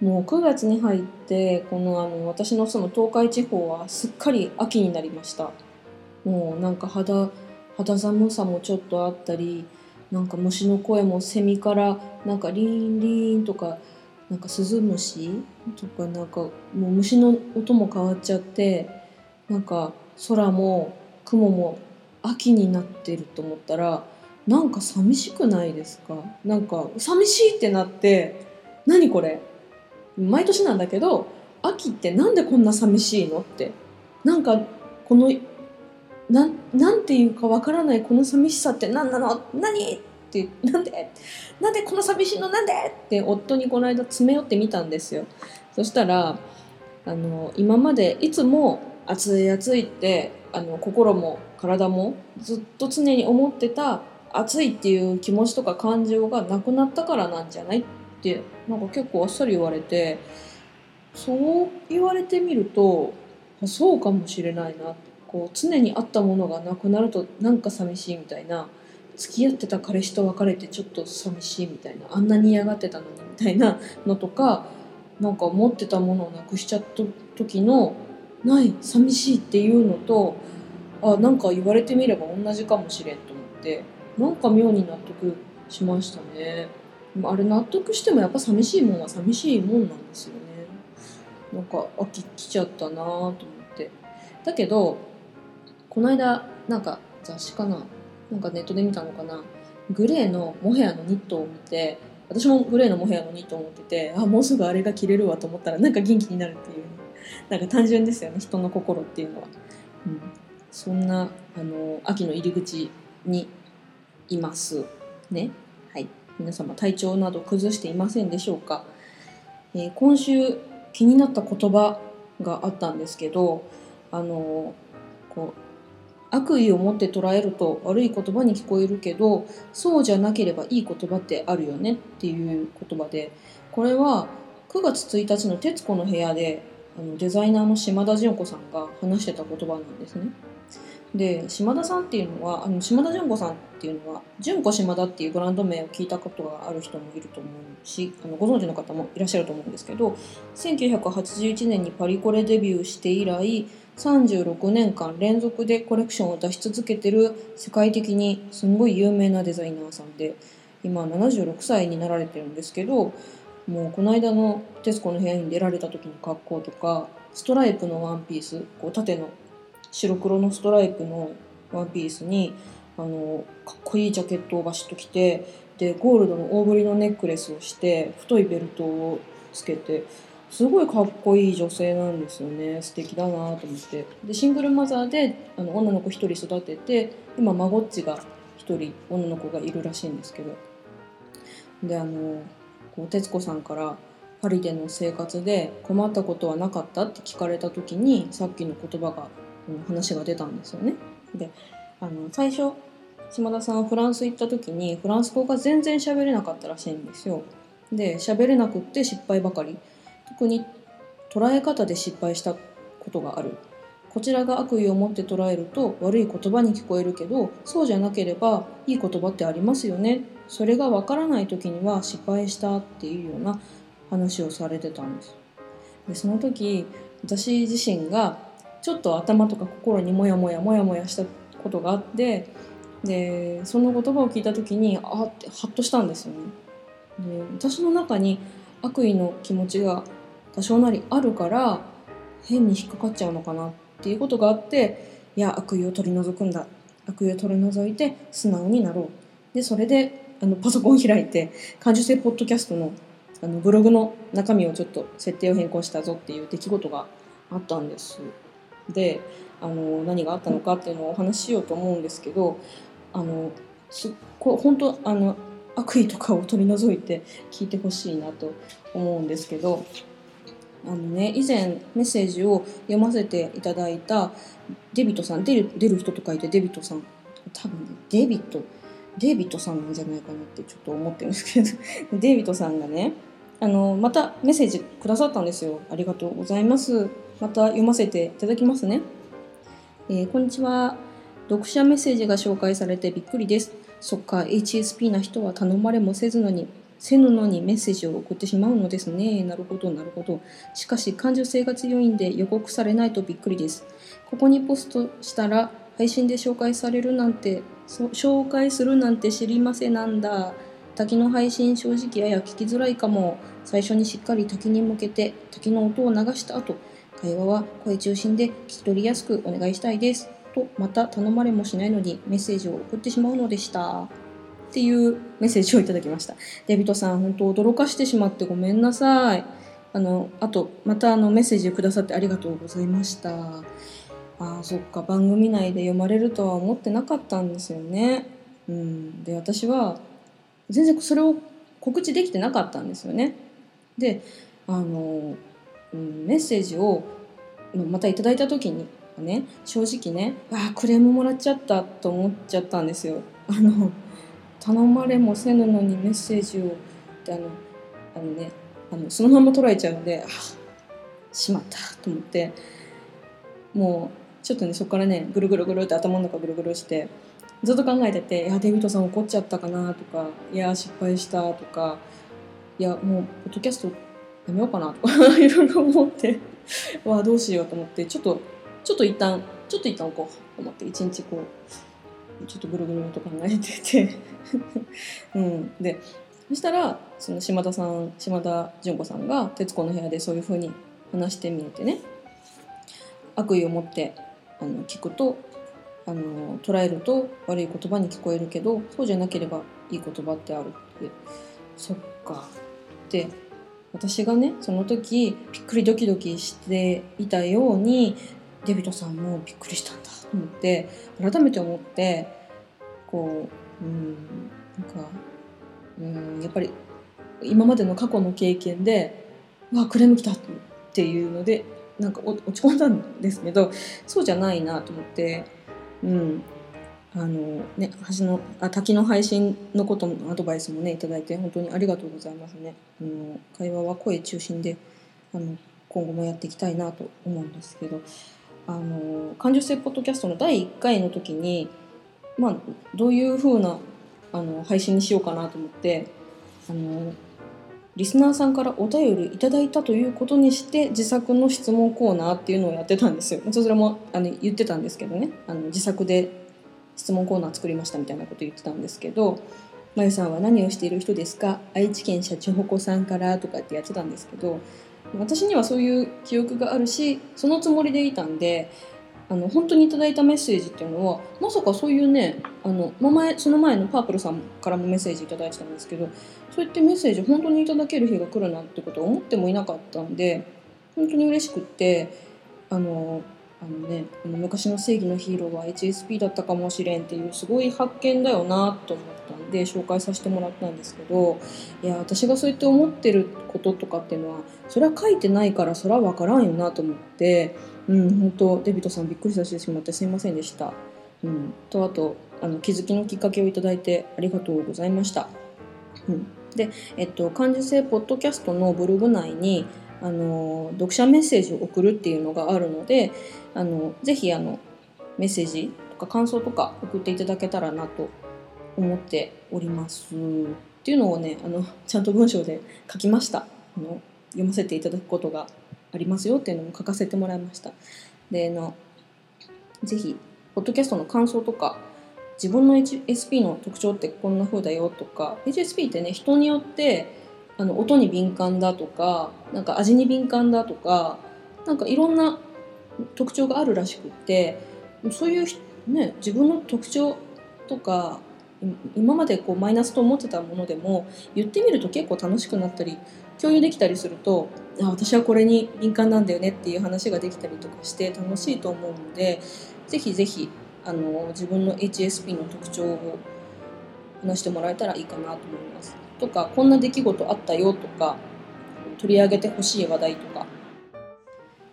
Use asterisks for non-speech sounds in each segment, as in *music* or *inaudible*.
もう9月に入ってこのあの私の住む東海地方はすっかり秋になりました。もうなんか肌肌寒さもちょっとあったりなんか虫の声もセミからなんかリーンリンとかなんかスズムシとかなんかもう虫の音も変わっちゃってなんか空も雲も秋になってると思ったらなんか寂しくないですか？なんか寂しいってなって何これ？毎年なんだけど秋ってなんでこんな寂しいのって。なんかこのななんていうかわからないこの寂しさって何なの？何ってなんで？なんでこの寂しいの？なんでって夫にこの間詰め寄ってみたんですよ。そしたらあの今までいつも暑い暑いってあの心も体もずっと常に思ってた暑いっていう気持ちとか感情がなくなったからなんじゃないってなんか結構あっさり言われてそう言われてみるとそうかもしれないな。こう常にあったものがなくなるとなんか寂しいみたいな。付き合ってた彼氏と別れてちょっと寂しいみたいな。あんなに嫌がってたのにみたいな *laughs* のとかなんか持ってたものをなくしちゃった時のない寂しいっていうのとあなんか言われてみれば同じかもしれんと思ってなんか妙に納得しましたね。あれ納得してもやっぱ寂しいもんは寂しいもんなんですよね。なんか秋来ちゃったなと思って。だけどこの間なんか雑誌かな？なんかネットで見たのかな？グレーのモヘアのニットを見て私もグレーのモヘアのニットを持っててあもうすぐあれが着れるわと思ったらなんか元気になるっていう。なんか単純ですよね。人の心っていうのは、うん、そんなあの秋の入り口にいます。ね。皆様体調など崩していませんでしょうか、えー今週気になった言葉があったんですけどあのこう悪意を持って捉えると悪い言葉に聞こえるけどそうじゃなければいい言葉ってあるよねっていう言葉でこれは9月1日の『徹子の部屋で』あのデザイナーの島田純子さんが話してた言葉なんですね。で島田さんっていうのはあの島田純子さんっていうのは純子島田っていうブランド名を聞いたことがある人もいると思うしあのご存知の方もいらっしゃると思うんですけど1981年にパリコレデビューして以来36年間連続でコレクションを出し続けてる世界的にすんごい有名なデザイナーさんで今76歳になられてるんですけどもうこの間の『徹子の部屋』に出られた時の格好とかストライプのワンピースこう縦の白黒のストライプのワンピースにあのかっこいいジャケットをバシッと着てでゴールドの大ぶりのネックレスをして太いベルトをつけてすごいかっこいい女性なんですよね。素敵だなと思って。でシングルマザーであの女の子1人育てて今孫っちが1人女の子がいるらしいんですけど。であのこう徹子さんからパリでの生活で困ったことはなかったって聞かれた時にさっきの言葉が話が出たんですよね。であの最初島田さんはフランス行った時にフランス語が全然喋れなかったらしいんですよ。で喋れなくって失敗ばかり特に捉え方で失敗したことがあるこちらが悪意を持って捉えると悪い言葉に聞こえるけどそうじゃなければいい言葉ってありますよねそれがわからない時には失敗したっていうような話をされてたんですでその時私自身がちょっと頭とか心にモヤモヤモヤモヤしたことがあってでその言葉を聞いた時にあってハッとしたんですよね。で私の中に悪意の気持ちが多少なりあるから変に引っかかっちゃうのかなっていうことがあっていや悪意を取り除くんだ。悪意を取り除いて素直になろう。でそれであのパソコン開いて感受性ポッドキャストのあのブログの中身をちょっと設定を変更したぞっていう出来事があったんです。であの何があったのかっていうのをお話ししようと思うんですけどあのすっごい本当あの悪意とかを取り除いて聞いてほしいなと思うんですけどあのね以前メッセージを読ませていただいたデビットさん出る出る人と書いてデビットさん多分ねデビットデビッドさんなんじゃないかなってちょっと思ってるんですけど *laughs* デビッドさんがねあのまたメッセージくださったんですよありがとうございますまた読ませていただきますね、えー、こんにちは読者メッセージが紹介されてびっくりですそっか HSP な人は頼まれもせずのにせぬのにメッセージを送ってしまうのですね。なるほど、なるほど。しかし、感受性が強いんで予告されないとびっくりです。ここにポストしたら、配信で紹介されるなんて紹介するなんて知りませんなんだ滝の配信正直やや聞きづらいかも。最初にしっかり滝に向けて滝の音を流した後会話は声中心で聞き取りやすくお願いしたいです。とまた頼まれもしないのにメッセージを送ってしまうのでした。っていうメッセージをいただきました。デビトさん本当驚かしてしまってごめんなさい。あのあとまたあのメッセージをくださってありがとうございました。あそっか番組内で読まれるとは思ってなかったんですよね。うん、で私は全然それを告知できてなかったんですよね。であの、うん、メッセージをまたいただいた時にね正直ねあクレームもらっちゃったと思っちゃったんですよ。あの頼まれもせぬのにメッセージをってあのあのねあのそのまま捉えちゃうんであしまったと思ってもうちょっとねそこからねぐるぐるぐるって頭の中ぐるぐるしてずっと考えてて「いやデビットさん怒っちゃったかな」とか「いや失敗した」とか「いやもうポッドキャストやめようかな」とか *laughs* いろいろ思って *laughs* わどうしようと思ってちょっとちょっと一旦ちょっと一旦こうと思って一日こうちょっとぐるぐると考えてて *laughs* うん、でそしたらその島田さん島田純子さんが『徹子の部屋』でそういうふうに話してみてね悪意を持ってあの聞くとあの捉えると悪い言葉に聞こえるけどそうじゃなければいい言葉ってあるって。そっか。って私がねその時びっくりドキドキしていたようにデビトさんもびっくりしたんだと思って改めて思ってこううんなんかうんやっぱり今までの過去の経験でわクレーム来たっていうのでなんか落ち込んだんですけどそうじゃないなと思って。うんあのね橋のあ滝の配信のことのアドバイスもね頂いて本当にありがとうございますね。あの会話は声中心であの今後もやっていきたいなと思うんですけどあの感受性ポッドキャストの第1回の時にまあどういう風なあな配信にしようかなと思ってあのリスナーさんからお便りいただいたということにして自作の質問コーナーっていうのをやってたんですよ。それもあの言ってたんですけどねあの自作で質問コーナー作りましたみたいなこと言ってたんですけど「まゆさんは何をしている人ですか？愛知県社長ほこさんから」とかってやってたんですけど私にはそういう記憶があるしそのつもりでいたんであの本当にいただいたメッセージっていうのはまさかそういうねあの前その前のパープルさんからもメッセージ頂いてたんですけどそうやってメッセージ本当にいただける日が来るなってことは思ってもいなかったんで本当に嬉しくってあのあのね、の昔の正義のヒーローは HSP だったかもしれんっていうすごい発見だよなと思ったんで紹介させてもらったんですけどいや私がそうやって思ってることとかっていうのはそれは書いてないからそれは分からんよなと思ってうん本当デビットさんびっくりさせてしまってすいませんでした。うん、とあとあの気づきのきっかけをいただいてありがとうございました。うん、で、えっと、感受性ポッドキャストのブログ内にあの読者メッセージを送るっていうのがあるのであのぜひあのメッセージとか感想とか送っていただけたらなと思っておりますっていうのをねあのちゃんと文章で書きました。あの読ませていただくことがありますよっていうのも書かせてもらいました。でのぜひポッドキャストの感想とか自分の HSP の特徴ってこんな風だよとか HSP ってね人によってあの音に敏感だとかなんか味に敏感だとかなんかいろんな特徴があるらしくってそういう、ね、自分の特徴とか今までこうマイナスと思ってたものでも言ってみると結構楽しくなったり共有できたりするとあ私はこれに敏感なんだよねっていう話ができたりとかして楽しいと思うのでぜひぜひあの自分の HSP の特徴を話してもらえたらいいかなと思います。とかこんな出来事あったよとか取り上げてほしい話題とか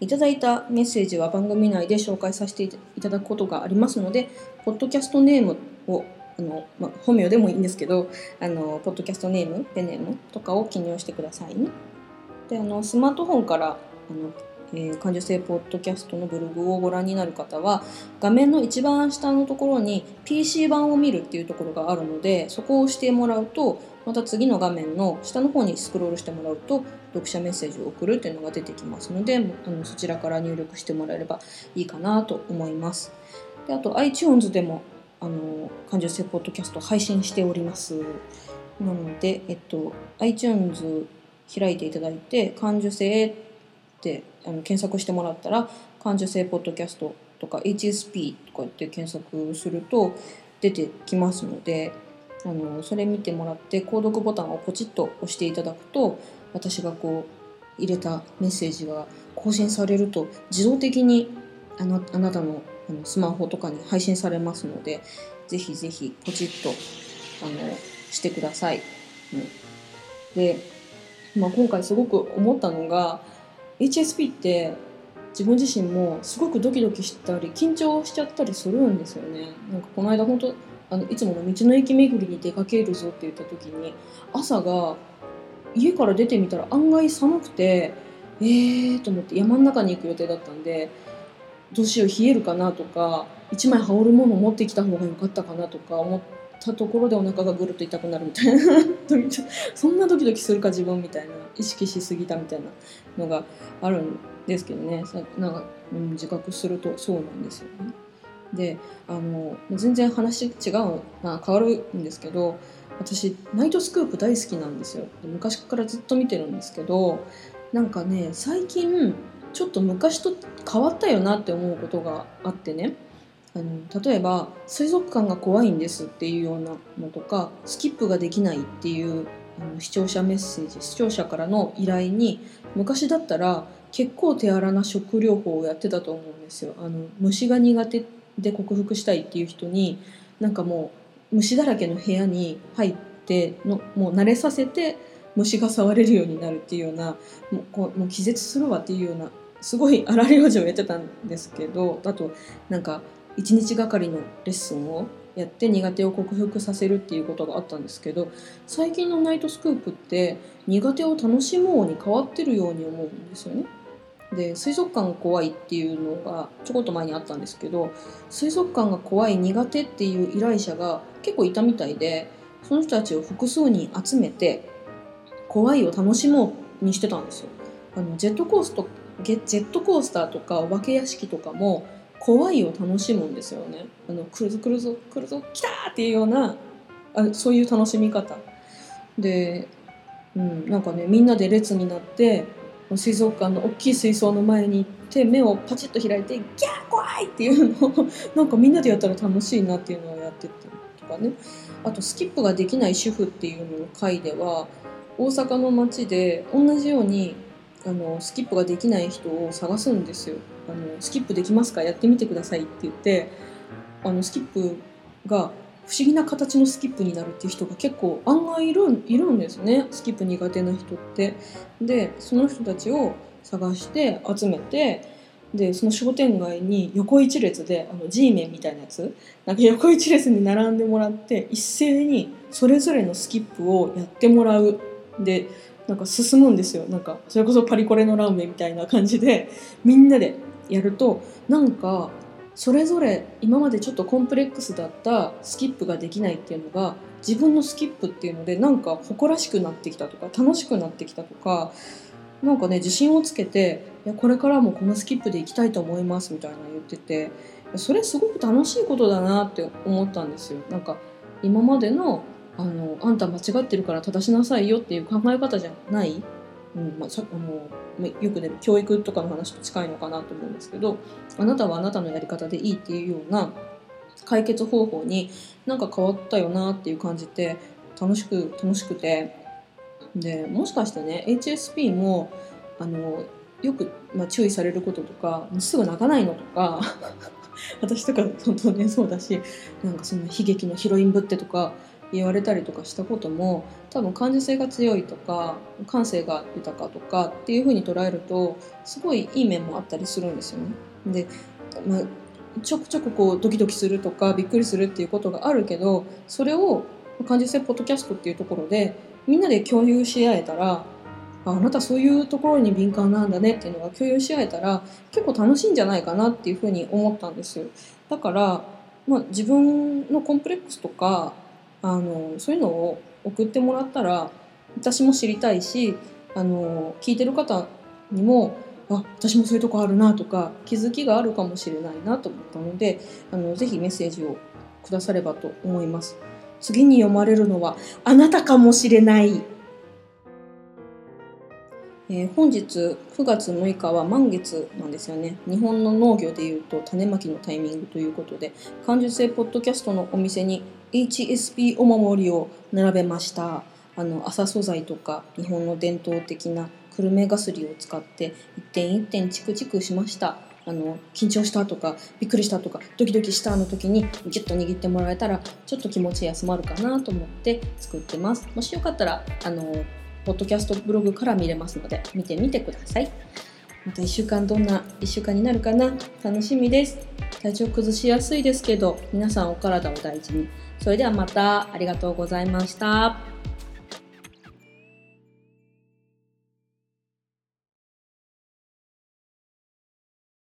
いただいたメッセージは番組内で紹介させていただくことがありますので、ポッドキャストネームをあの、まあ、本名でもいいんですけどあのポッドキャストネームペネームとかを記入してくださいね。であのスマートフォンからあの、えー、感受性ポッドキャストのブログをご覧になる方は画面の一番下のところに PC 版を見るっていうところがあるのでそこを押してもらうとまた次の画面の下の方にスクロールしてもらうと読者メッセージを送るっていうのが出てきますのであのそちらから入力してもらえればいいかなと思います。であと iTunes でもあの感受性ポッドキャスト配信しております。なので、えっと、iTunes 開いていただいて「感受性」ってあの検索してもらったら「感受性ポッドキャスト」とか HSP とかって検索すると出てきますのであのそれ見てもらって購読ボタンをポチッと押していただくと私がこう入れたメッセージが更新されると自動的にあなあなたのスマホとかに配信されますのでぜひぜひポチッとあのしてください。うん、で、まあ、今回すごく思ったのが HSP って自分自身もすごくドキドキしたり緊張しちゃったりするんですよね。なんかこの間本当あのいつもの道の駅巡りに出かけるぞって言った時に朝が家から出てみたら案外寒くてえーと思って山の中に行く予定だったんでどうしよう冷えるかなとか1枚羽織るもの持ってきた方が良かったかなとか思ったところでお腹がぐるっと痛くなるみたいな *laughs* そんなドキドキするか自分みたいな意識しすぎたみたいなのがあるんですけどね。なんか、うん、自覚するとそうなんですよね。であの全然話違う、まあ、変わるんですけど私ナイトスクープ大好きなんですよ。昔からずっと見てるんですけどなんかね最近ちょっと昔と変わったよなって思うことがあってね。あの例えば水族館が怖いんですっていうようなのとかスキップができないっていうあの視聴者メッセージ視聴者からの依頼に昔だったら結構手荒な食療法をやってたと思うんですよ。あの虫が苦手で克服したいっていう人になんかもう虫だらけの部屋に入ってのもう慣れさせて虫が触れるようになるっていうようなもうこうもう気絶するわっていうようなすごい荒療治をやってたんですけどあとなんか1日がかりのレッスンをやって苦手を克服させるっていうことがあったんですけど最近のナイトスクープって苦手を楽しもうに変わってるように思うんですよね。で水族館が怖いっていうのがちょこっと前にあったんですけど水族館が怖い苦手っていう依頼者が結構いたみたいでその人たちを複数人集めて怖いを楽しもうにしてたんですよ。あのジェットコーストジェットコースターとかお化け屋敷とかも怖いを楽しむんですよね。あの来るぞ来るぞ来るぞ来たっていうようなあそういう楽しみ方で、うん、なんかねみんなで列になって水族館の大きい水槽の前に行って目をパチッと開いて「ギャー怖い!」っていうのを *laughs* なんかみんなでやったら楽しいなっていうのをやってたとかねあとスキップができない主婦っていうのの回では大阪の街で同じようにあのスキップができない人を探すんですよあのスキップできますか？やってみてくださいって言ってあのスキップが不思議な形のスキップになるっていう人が結構案外いるいるんですね。スキップ苦手な人って。でその人たちを探して集めてでその商店街に横一列であの G メンみたいなやつなんか横一列に並んでもらって一斉にそれぞれのスキップをやってもらう。でなんか進むんですよ。なんかそれこそパリコレのラーメンみたいな感じでみんなでやるとなんかそれぞれ今までちょっとコンプレックスだったスキップができないっていうのが自分のスキップっていうのでなんか誇らしくなってきたとか楽しくなってきたとかなんかね自信をつけていやこれからもこのスキップで行きたいと思いますみたいな言っててそれすごく楽しいことだなって思ったんですよ。なんか今までのあのあんた間違ってるから正しなさいよっていう考え方じゃない、うんまあ、さあのよくね教育とかの話と近いのかなと思うんですけどあなたはあなたのやり方でいいっていうような解決方法になんか変わったよなっていう感じて楽しく楽しくてでもしかしてね HSP もあのよく、まあ、注意されることとかすぐ泣かないのとか *laughs* 私とか本当ねそうだしなんかその悲劇のヒロインぶってとか言われたりとかしたことも多分感受性が強いとか感性が豊かとかっていう風に捉えるとすごいいい面もあったりするんですよね。で、まあ、ちょくちょくこうドキドキするとかびっくりするっていうことがあるけどそれを感受性ポッドキャストっていうところでみんなで共有し合えたらああなたそういうところに敏感なんだねっていうのが共有し合えたら結構楽しいんじゃないかなっていうふうに思ったんですよ。だから、まあ、自分のコンプレックスとかあのそういうのを送ってもらったら私も知りたいしあの聞いてる方にもあ私もそういうとこあるなとか気づきがあるかもしれないなと思ったのであのぜひメッセージをくださればと思います。次に読まれるのはあなたかもしれないえー、本日9月6日は満月なんですよね日本の農業でいうと種まきのタイミングということで感受性ポッドキャストのお店に HSP お守りを並べました。あの麻素材とか日本の伝統的な久留米がすりを使って一点一点チクチクしました。あの緊張したとかびっくりしたとかドキドキしたの時にギュッと握ってもらえたらちょっと気持ち休まるかなと思って作ってます。もしよかったらあのポッドキャストブログから見れますので見てみてください。また1週間どんな1週間になるかな？楽しみです。体調崩しやすいですけど皆さんお体を大事にそれではまたありがとうございました。